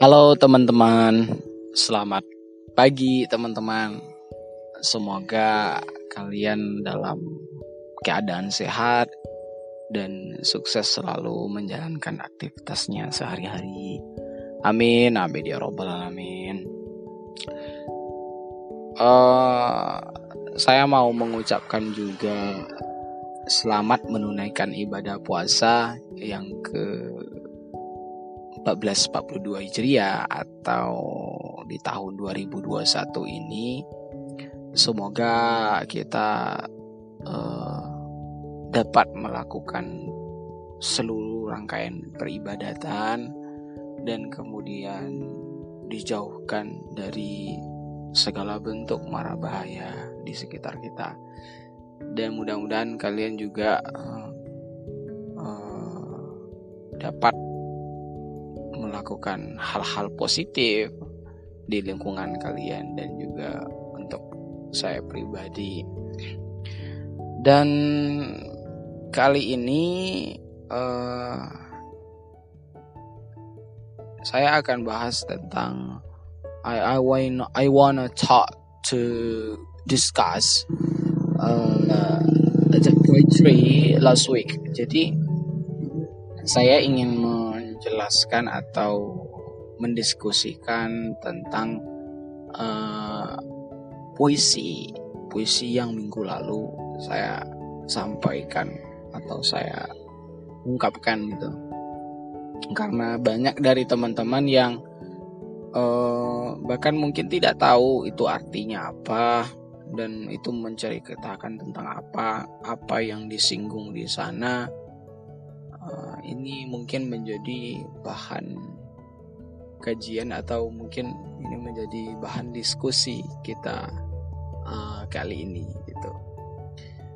Halo teman-teman, selamat pagi teman-teman. Semoga kalian dalam keadaan sehat dan sukses selalu menjalankan aktivitasnya sehari-hari. Amin, amin ya robbal alamin. Uh, saya mau mengucapkan juga selamat menunaikan ibadah puasa yang ke 1442 Hijriah atau di tahun 2021 ini semoga kita uh, dapat melakukan seluruh rangkaian peribadatan dan kemudian dijauhkan dari segala bentuk mara bahaya di sekitar kita. Dan mudah-mudahan kalian juga uh, uh, dapat melakukan hal-hal positif di lingkungan kalian dan juga untuk saya pribadi. Dan kali ini uh, saya akan bahas tentang I I want I wanna talk to discuss uh, the poetry last week. Jadi saya ingin menjelaskan atau mendiskusikan tentang uh, puisi puisi yang minggu lalu saya sampaikan atau saya ungkapkan gitu. Karena banyak dari teman-teman yang uh, bahkan mungkin tidak tahu itu artinya apa dan itu mencari ketakan tentang apa apa yang disinggung di sana uh, ini mungkin menjadi bahan kajian atau mungkin ini menjadi bahan diskusi kita uh, kali ini gitu.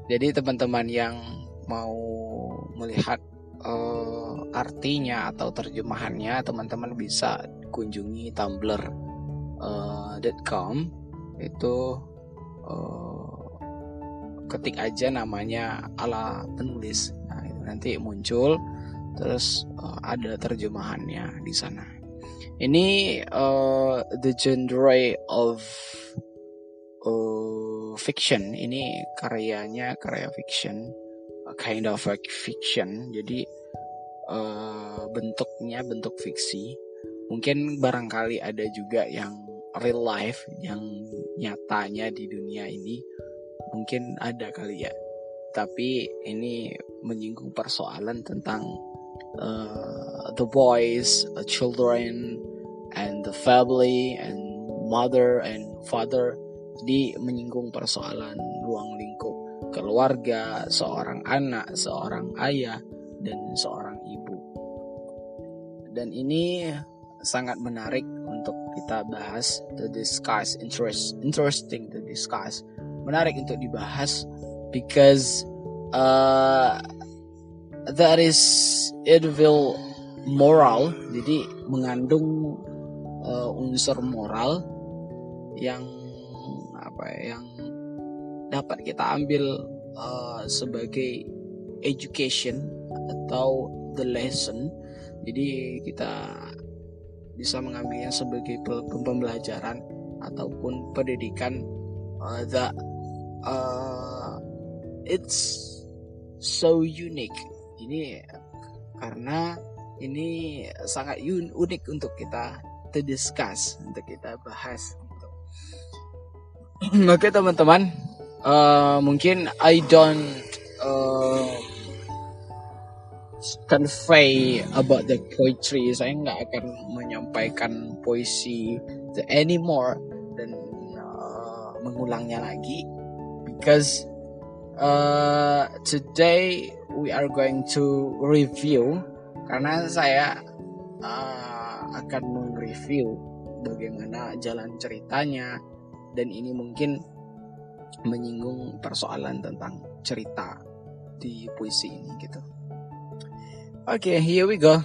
Jadi teman-teman yang mau melihat uh, artinya atau terjemahannya, teman-teman bisa kunjungi tumblr.com uh, itu uh, ketik aja namanya ala penulis. Nanti muncul terus uh, ada terjemahannya di sana. Ini uh, the genre of uh, fiction. Ini karyanya karya fiction, a kind of a fiction. Jadi uh, bentuknya bentuk fiksi. Mungkin barangkali ada juga yang real life, yang nyatanya di dunia ini. Mungkin ada kali ya. Tapi ini menyinggung persoalan tentang uh, the boys, uh, children, and the family, and mother and father. Jadi menyinggung persoalan ruang lingkup keluarga, seorang anak, seorang ayah, dan seorang ibu. Dan ini sangat menarik untuk kita bahas, to discuss, interest, interesting to discuss, menarik untuk dibahas, because uh, that is will moral. Jadi mengandung uh, unsur moral yang apa ya, yang dapat kita ambil uh, sebagai education atau the lesson. Jadi kita bisa mengambilnya sebagai pembelajaran ataupun pendidikan uh, that uh, it's so unique. Ini karena ini sangat unik untuk kita to discuss untuk kita bahas. Oke teman-teman. Uh, mungkin I don't uh, convey about the poetry. Saya nggak akan menyampaikan puisi the anymore dan uh, mengulangnya lagi because uh, today we are going to review karena saya uh, akan mereview bagaimana jalan ceritanya dan ini mungkin menyinggung persoalan tentang cerita di puisi ini gitu. Oke, okay, here we go.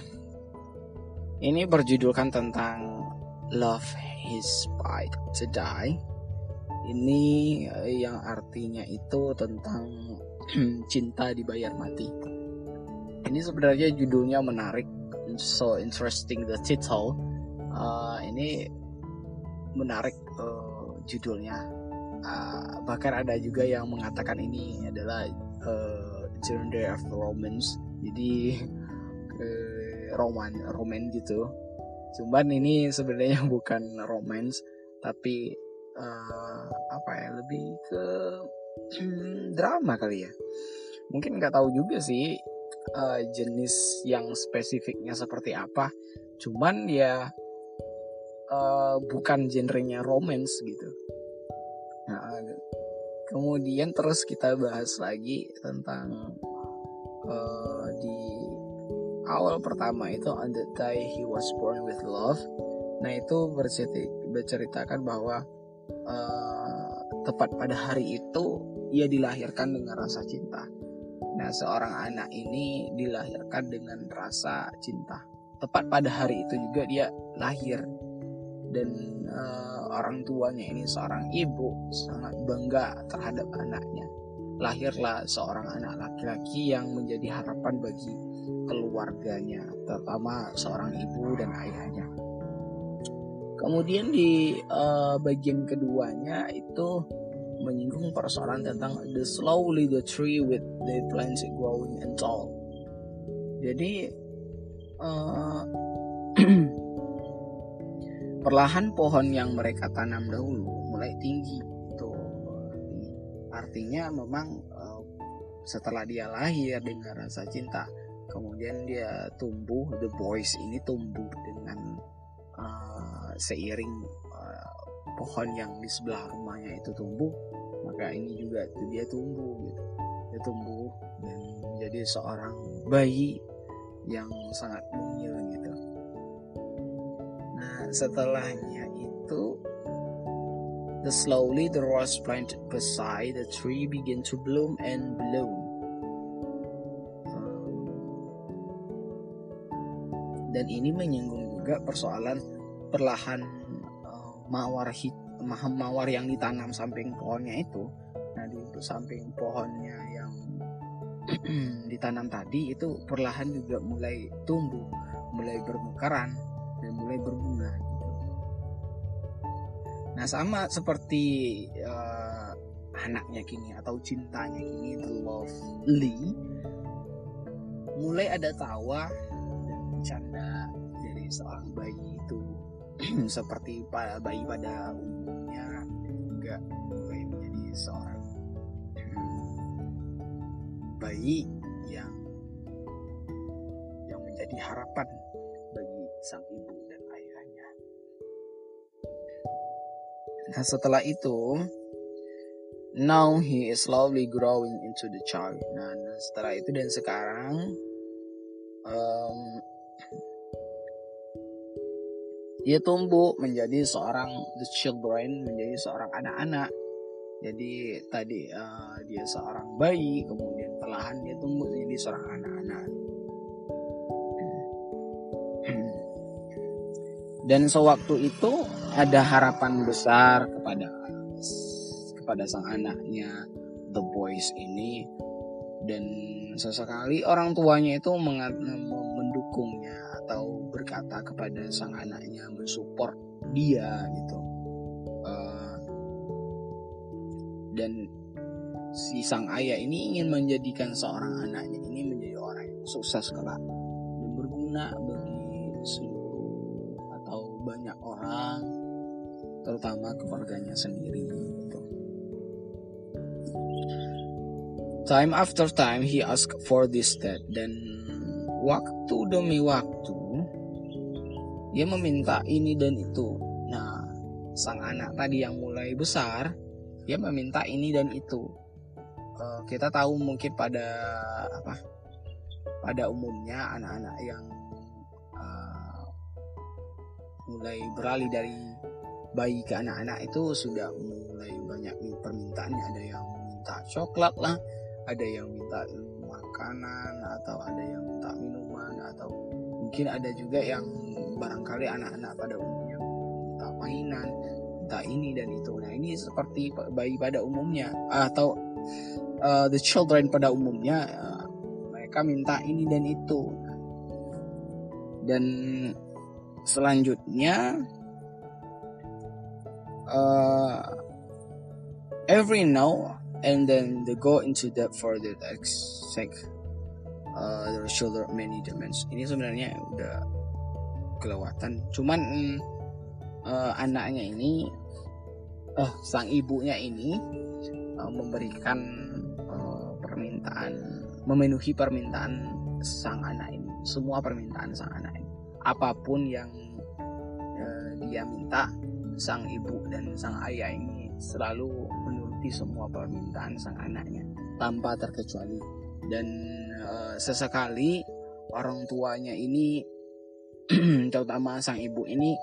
Ini berjudulkan tentang Love His Fight to Die. Ini yang artinya itu tentang cinta dibayar mati. Ini sebenarnya judulnya menarik, so interesting the title, uh, ini menarik uh, judulnya. Uh, bahkan ada juga yang mengatakan ini adalah uh, of romance. Jadi uh, roman roman gitu. Cuman ini sebenarnya bukan romance tapi uh, apa ya lebih ke hmm, drama kali ya. Mungkin nggak tahu juga sih uh, jenis yang spesifiknya seperti apa. Cuman ya uh, bukan genrenya romance gitu. Nah, kemudian terus kita bahas lagi tentang uh, di awal pertama itu on he was born with love. Nah itu berceritakan bahwa uh, tepat pada hari itu ia dilahirkan dengan rasa cinta Nah, seorang anak ini dilahirkan dengan rasa cinta. Tepat pada hari itu juga dia lahir dan uh, orang tuanya ini seorang ibu sangat bangga terhadap anaknya. Lahirlah seorang anak laki-laki yang menjadi harapan bagi keluarganya, terutama seorang ibu dan ayahnya. Kemudian di uh, bagian keduanya itu menyinggung persoalan tentang the slowly the tree with the plants growing and tall. Jadi uh, perlahan pohon yang mereka tanam dahulu mulai tinggi itu artinya memang uh, setelah dia lahir dengan rasa cinta kemudian dia tumbuh the boys ini tumbuh dengan seiring uh, pohon yang di sebelah rumahnya itu tumbuh maka ini juga dia tumbuh gitu. Dia tumbuh dan menjadi seorang bayi yang sangat mungil gitu. Nah setelahnya itu the slowly the rose planted beside the tree begin to bloom and bloom. Dan ini menyinggung juga persoalan perlahan mawar hit mawar yang ditanam samping pohonnya itu. Nah di samping pohonnya yang ditanam tadi itu perlahan juga mulai tumbuh mulai bermekaran dan mulai berbunga gitu. Nah sama seperti uh, anaknya kini atau cintanya kini the lovely mulai ada tawa dan bercanda dari seorang bayi itu seperti bayi pada umumnya dan juga mulai menjadi seorang bayi yang yang menjadi harapan bagi sang ibu dan ayahnya. Nah setelah itu, now he is slowly growing into the child. Nah, nah setelah itu dan sekarang um, dia tumbuh menjadi seorang the children menjadi seorang anak-anak. Jadi tadi uh, dia seorang bayi kemudian perlahan dia tumbuh menjadi seorang anak-anak. Dan sewaktu itu ada harapan besar kepada kepada sang anaknya the boys ini. Dan sesekali orang tuanya itu mendukungnya atau berkata kepada sang anaknya mensupport dia gitu uh, dan si sang ayah ini ingin menjadikan seorang anaknya ini menjadi orang yang sukses kelak dan berguna bagi seluruh atau banyak orang terutama keluarganya sendiri gitu. Time after time he asked for this that dan waktu demi waktu dia meminta ini dan itu. Nah, sang anak tadi yang mulai besar, dia meminta ini dan itu. Uh, kita tahu mungkin pada apa? Pada umumnya anak-anak yang uh, mulai beralih dari bayi ke anak-anak itu sudah mulai banyak permintaannya. Ada yang minta coklat lah, ada yang minta makanan atau ada yang minta minuman atau mungkin ada juga yang barangkali anak-anak pada umumnya minta mainan minta ini dan itu. Nah ini seperti bayi pada umumnya atau uh, the children pada umumnya uh, mereka minta ini dan itu. Dan selanjutnya uh, every now and then they go into depth for the exact uh, the shoulder many dimensions ini sebenarnya udah kelewatan. Cuman uh, anaknya ini uh, sang ibunya ini uh, memberikan uh, permintaan memenuhi permintaan sang anak ini. Semua permintaan sang anak ini. Apa pun yang dia minta sang ibu dan sang ayah ini selalu menuruti semua permintaan sang anaknya tanpa terkecuali. Dan uh, sesekali orang tuanya ini terutama sang ibu ini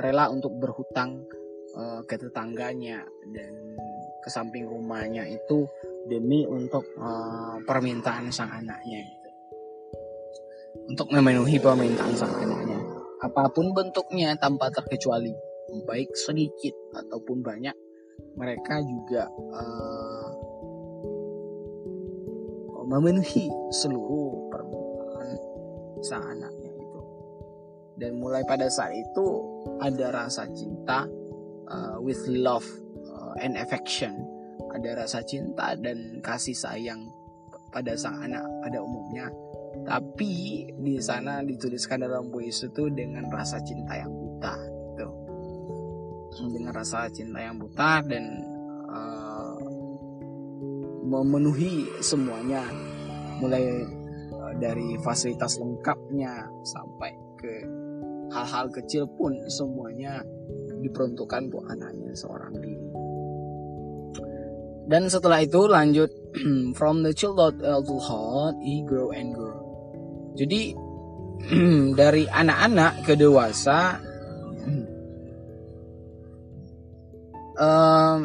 rela untuk berhutang uh, ke tetangganya dan ke samping rumahnya itu demi untuk uh, permintaan sang anaknya gitu. untuk memenuhi permintaan sang anaknya apa pun bentuknya tanpa terkecuali baik sedikit ataupun banyak mereka juga uh, memenuhi seluruh permintaan sang anaknya dan mulai pada saat itu ada rasa cinta uh, with love uh, and affection. Ada rasa cinta dan kasih sayang pada sang anak pada umumnya. Tapi di sana dituliskan dalam puisi itu dengan rasa cinta yang buta dengan rasa cinta yang buta dan uh, memenuhi semuanya. Mulai uh, dari fasilitas lengkapnya sampai ke hal-hal kecil pun semuanya diperuntukkan buat anaknya seorang diri. Dan setelah itu lanjut from the child to heart he grow and grow. Jadi dari anak-anak ke dewasa um,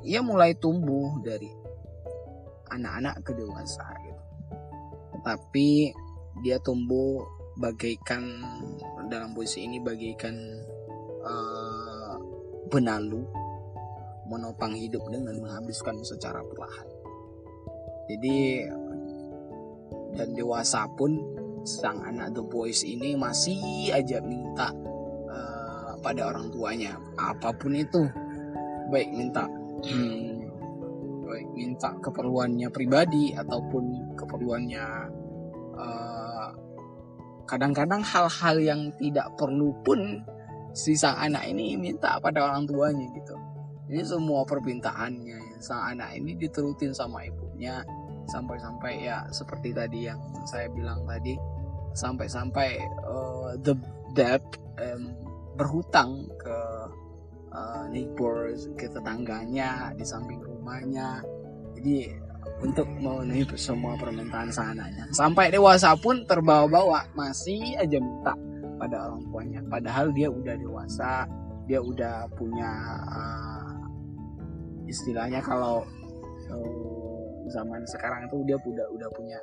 ia mulai tumbuh dari anak-anak ke dewasa gitu. Tetapi dia tumbuh bagaikan dalam puisi ini bagaikan uh, benalu menopang hidup dengan menghabiskan secara perlahan. Jadi dan dewasa pun sang anak The Boys ini masih aja minta uh, pada orang tuanya apa pun itu baik minta hmm, baik minta keperluannya pribadi ataupun keperluannya kadang kadang-kadang hal-hal yang tidak perlu pun si sang anak ini minta pada orang tuanya gitu. Jadi semua permintaannya sang anak ini diterutin sama ibunya. Sampai-sampai ya seperti tadi yang saya bilang tadi sampai-sampai uh, the debt um, berhutang ke uh, neighbors ke tetangganya di samping rumahnya. Jadi untuk memenuhi semua permintaan sananya sampai dewasa pun terbawa-bawa masih aja minta pada orang tuanya. Padahal dia udah dewasa dia udah punya uh, istilahnya kalau uh, zaman sekarang itu dia udah udah punya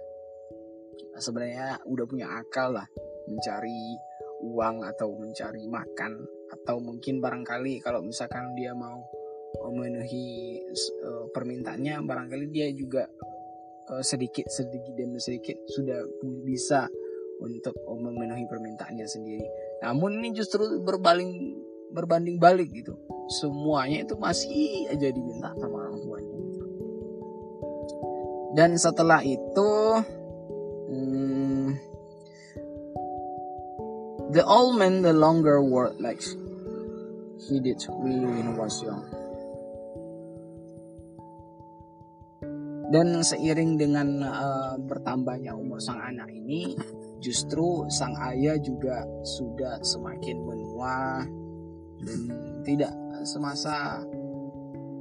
sebenarnya udah punya akal lah mencari uang atau mencari makan. Atau mungkin barangkali kalau misalkan dia mau memenuhi uh, permintaannya barangkali dia juga uh, sedikit sedikit demi sedikit sudah bisa untuk memenuhi permintaannya sendiri. Namun ini justru berbaling berbanding balik gitu. Semuanya itu masih aja diminta sama orang tuanya dan setelah itu hmm, the old man the longer work like he did really when he was young. Dan seiring dengan uh, bertambahnya umur sang anak ini, justru sang ayah juga sudah semakin menua dan tidak semasa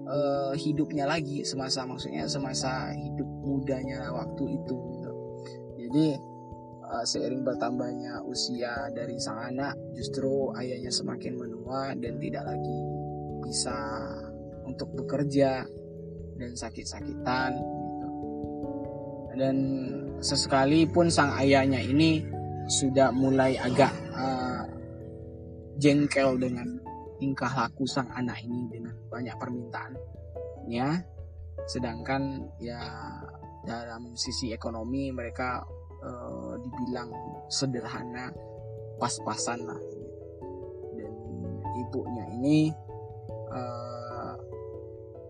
uh, hidupnya lagi, semasa maksudnya semasa hidup mudanya waktu itu. Gitu. Jadi uh, seiring bertambahnya usia dari sang anak justru ayahnya semakin menua dan tidak lagi bisa untuk bekerja dan sakit-sakitan gitu. dan sesekali pun sang ayahnya ini sudah mulai agak uh, jengkel dengan tingkah laku sang anak ini dengan banyak permintaan ya sedangkan ya dalam sisi ekonomi mereka uh, dibilang sederhana pas-pasan lah gitu. ibunya ini uh,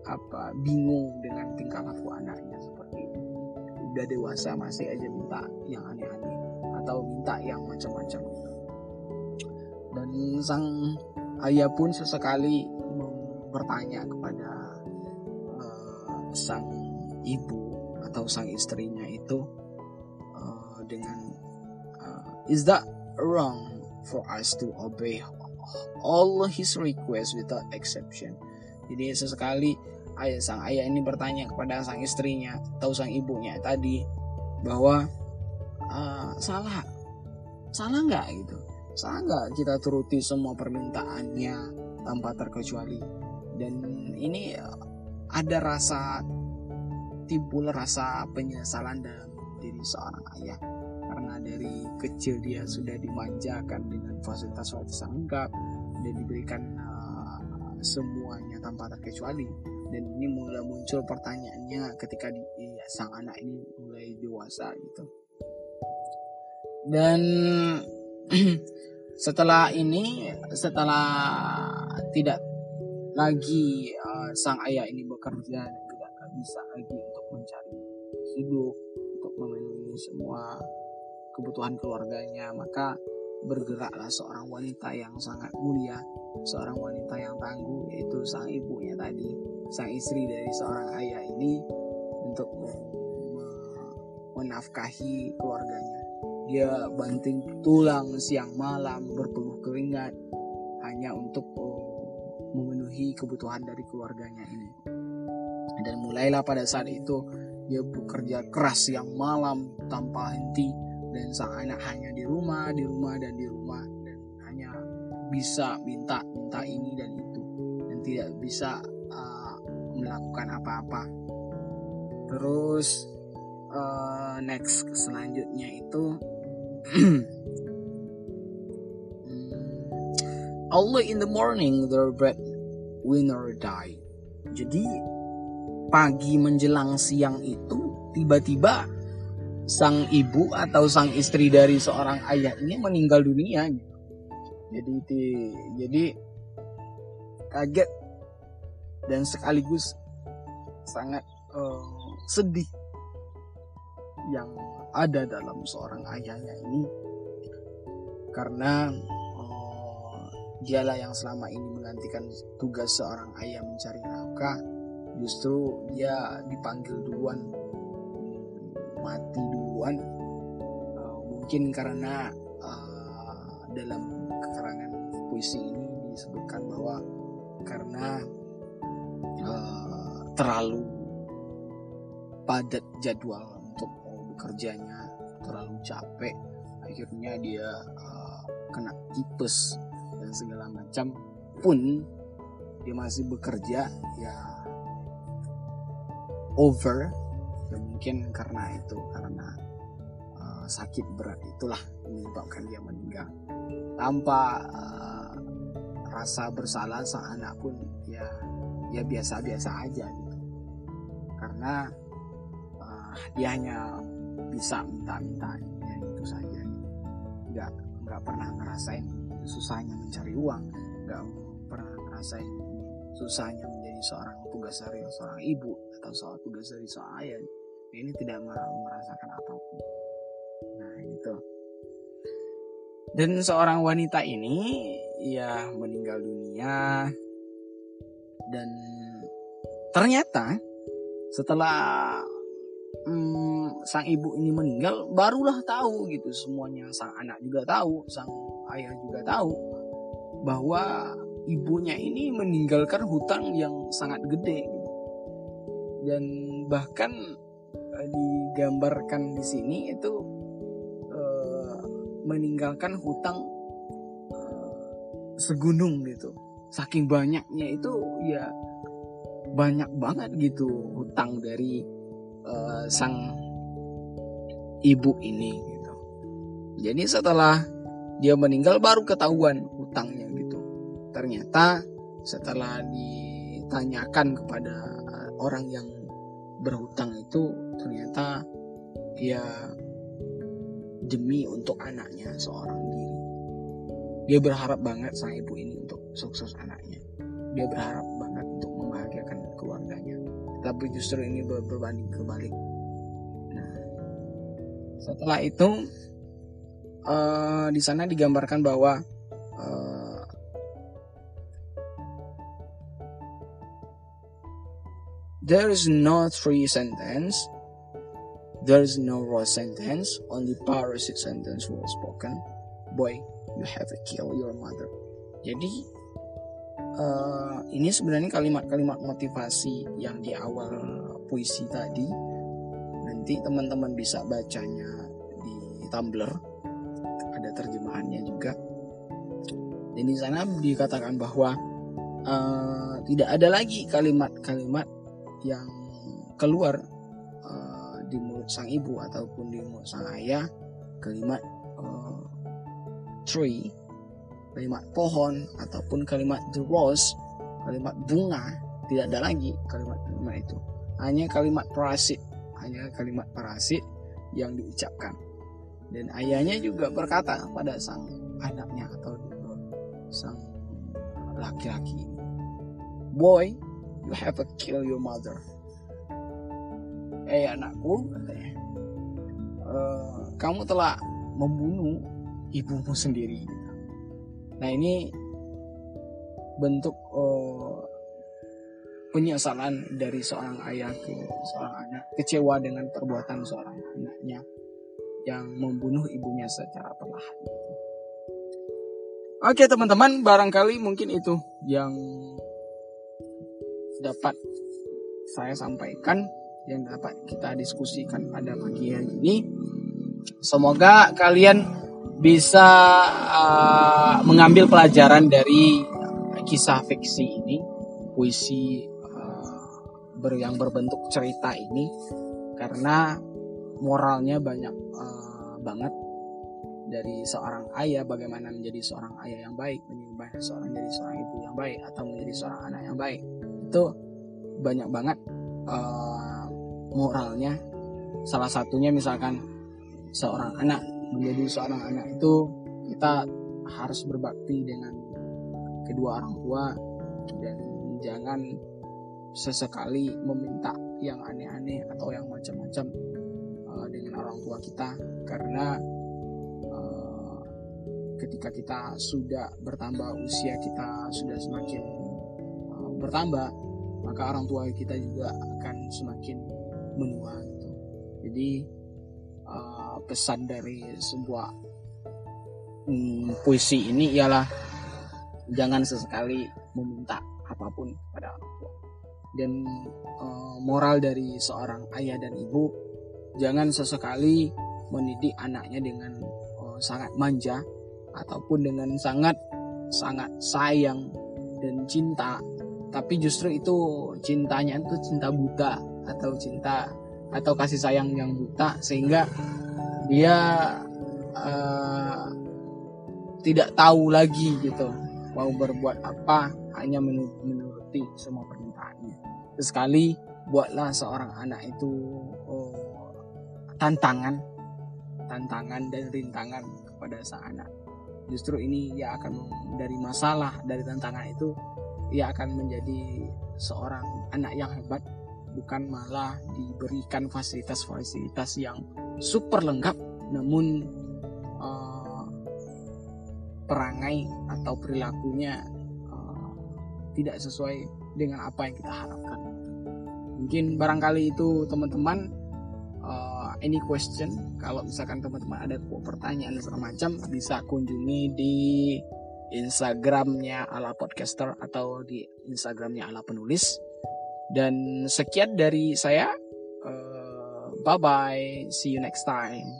apa bingung dengan tingkah laku anaknya seperti ini udah dewasa masih aja minta yang aneh-aneh atau minta yang macam-macam dan sang ayah pun sesekali bertanya kepada uh, sang ibu atau sang istrinya itu uh, dengan uh, is that wrong for us to obey all his requests without exception. Jadi sesekali ayah sang ayah ini bertanya kepada sang istrinya atau sang ibunya tadi bahwa uh, salah. Salah nggak? Gitu. Salah nggak kita turuti semua permintaannya tanpa terkecuali? Dan ini ada rasa timbul rasa penyesalan dalam diri seorang ayah. Karena dari kecil dia sudah dimanjakan dengan fasilitas-fasilitas lengkap dan diberikan uh, semuanya tanpa terkecuali dan ini mulai muncul pertanyaannya ketika di, ya, sang anak ini mulai dewasa gitu. Dan setelah ini setelah tidak lagi uh, sang ayah ini bekerja dan tidak bisa lagi untuk mencari hidup untuk memenuhi semua kebutuhan keluarganya maka bergeraklah seorang wanita yang sangat mulia seorang wanita yang tangguh yaitu sang ibunya tadi sang istri dari seorang ayah ini untuk menafkahi keluarganya. Dia banting tulang siang malam berpeluh keringat hanya untuk oh, memenuhi kebutuhan dari keluarganya ini. Dan mulailah pada saat itu dia bekerja keras siang malam tanpa henti dan sang anak hanya di rumah di rumah dan di rumah dan hanya bisa minta minta ini dan itu dan tidak bisa melakukan apa-apa. Terus uh, next selanjutnya itu Allah in the morning the bread winner die. Jadi pagi menjelang siang itu tiba-tiba sang ibu atau sang istri dari seorang ayah ini meninggal dunia. Jadi jadi kaget dan sekaligus sangat uh, sedih yang ada dalam seorang ayahnya ini. Karena uh, dialah yang selama ini menggantikan tugas seorang ayah mencari nafkah. Justru dia dipanggil duluan mati duluan. Uh, mungkin karena dalam keterangan puisi ini disebutkan bahwa karena uh, terlalu padat jadwal untuk bekerjanya terlalu capek akhirnya dia uh, kena tipes dan segala macam. Pun dia masih bekerja ya over ya mungkin karena itu karena uh, sakit berat itulah menyebabkan dia meninggal. Tanpa uh, rasa bersalah sang anak pun ya ya biasa-biasa aja gitu. Karena uh, dia hanya bisa minta-minta ya itu saja. Nggak nggak pernah ngerasain susahnya mencari uang nggak pernah ngerasain susahnya menjadi seorang tugas dari seorang ibu atau soal tugas dari seorang ayah. Ini tidak merasakan apa pun. Nah itu dan seorang wanita ini ya meninggal dunia dan ternyata setelah hmm, sang ibu ini meninggal barulah tahu gitu semuanya sang anak juga tahu sang ayah juga tahu bahwa ibunya ini meninggalkan hutang yang sangat gede gitu. dan bahkan uh, digambarkan di sini itu uh, meninggalkan hutang uh, segunung gitu saking banyaknya itu ya banyak banget gitu hutang dari uh, sang ibu ini gitu. Jadi setelah dia meninggal baru ketahuan hutangnya gitu. Ternyata setelah ditanyakan kepada orang yang berhutang itu ternyata ya demi untuk anaknya seorang diri dia berharap banget sang ibu ini untuk sukses anaknya. Dia berharap banget untuk membahagiakan keluarganya. Tapi justru ini ber berbanding kebalik. Nah setelah itu uh, di sana digambarkan bahwa uh, there is no three sentence. There is no raw sentence. Only parasitic sentence was spoken. Boy you have kill your mother. Jadi uh, ini sebenarnya kalimat-kalimat motivasi yang di awal puisi tadi. Nanti teman-teman bisa bacanya di Tumblr. Ada terjemahannya juga. Dan di sana dikatakan bahwa uh, tidak ada lagi kalimat-kalimat yang keluar uh, di mulut sang ibu ataupun di mulut sang ayah. Kalimat tree. Kalimat pohon ataupun kalimat the rose kalimat bunga tidak ada lagi kalimat-kalimat itu. Hanya kalimat parasit hanya kalimat parasit yang diucapkan. Dan ayahnya juga berkata pada sang anaknya atau sang laki-laki ini boy you have to kill your mother. Eh anakku katanya. E, kamu telah membunuh ibumu sendiri nah ini bentuk uh, penyesalan dari seorang ayah ke seorang anak kecewa dengan perbuatan seorang anaknya yang membunuh ibunya secara perlahan. Oke teman-teman, barangkali mungkin itu yang dapat saya sampaikan, yang dapat kita diskusikan pada pagi hari ini. Semoga kalian bisa uh, mengambil pelajaran dari kisah fiksi ini, puisi uh, yang berbentuk cerita ini, karena moralnya banyak uh, banget. Dari seorang ayah bagaimana menjadi seorang ayah yang baik bagaimana seorang menjadi seorang ibu yang baik atau menjadi seorang anak yang baik. Itu banyak banget uh, moralnya. Salah satunya misalkan seorang anak menjadi seorang anak itu kita harus berbakti dengan kedua orang tua dan jangan sesekali meminta yang aneh-aneh atau yang macam-macam uh, dengan orang tua kita karena uh, ketika kita sudah bertambah usia kita sudah semakin uh, bertambah maka orang tua kita juga akan semakin menua gitu. jadi pesan dari sebuah um, puisi ini ialah jangan sesekali meminta apa pun pada orang tua. Dan uh, moral dari seorang ayah dan ibu jangan sesekali mendidik anaknya dengan uh, sangat manja ataupun dengan sangat sangat sayang dan cinta. Tapi justru itu cintanya itu cinta buta atau cinta atau kasih sayang yang buta sehingga dia uh, tidak tahu lagi gitu mau berbuat apa hanya menuruti semua permintaannya. Sekali buatlah seorang anak itu oh, tantangan tantangan dan rintangan kepada sang anak. Justru ini ia akan dari masalah dari tantangan itu ia akan menjadi seorang anak yang hebat bukan malah diberikan fasilitas-fasilitas yang super lengkap namun uh, perangai atau perilakunya uh, tidak sesuai dengan apa yang kita harapkan. Mungkin barangkali itu teman-teman uh, any question? Kalau misalkan teman-teman ada pertanyaan segala macam bisa kunjungi di Instagramnya ala podcaster atau di Instagramnya ala penulis. Dan sekian dari saya bye bye see you next time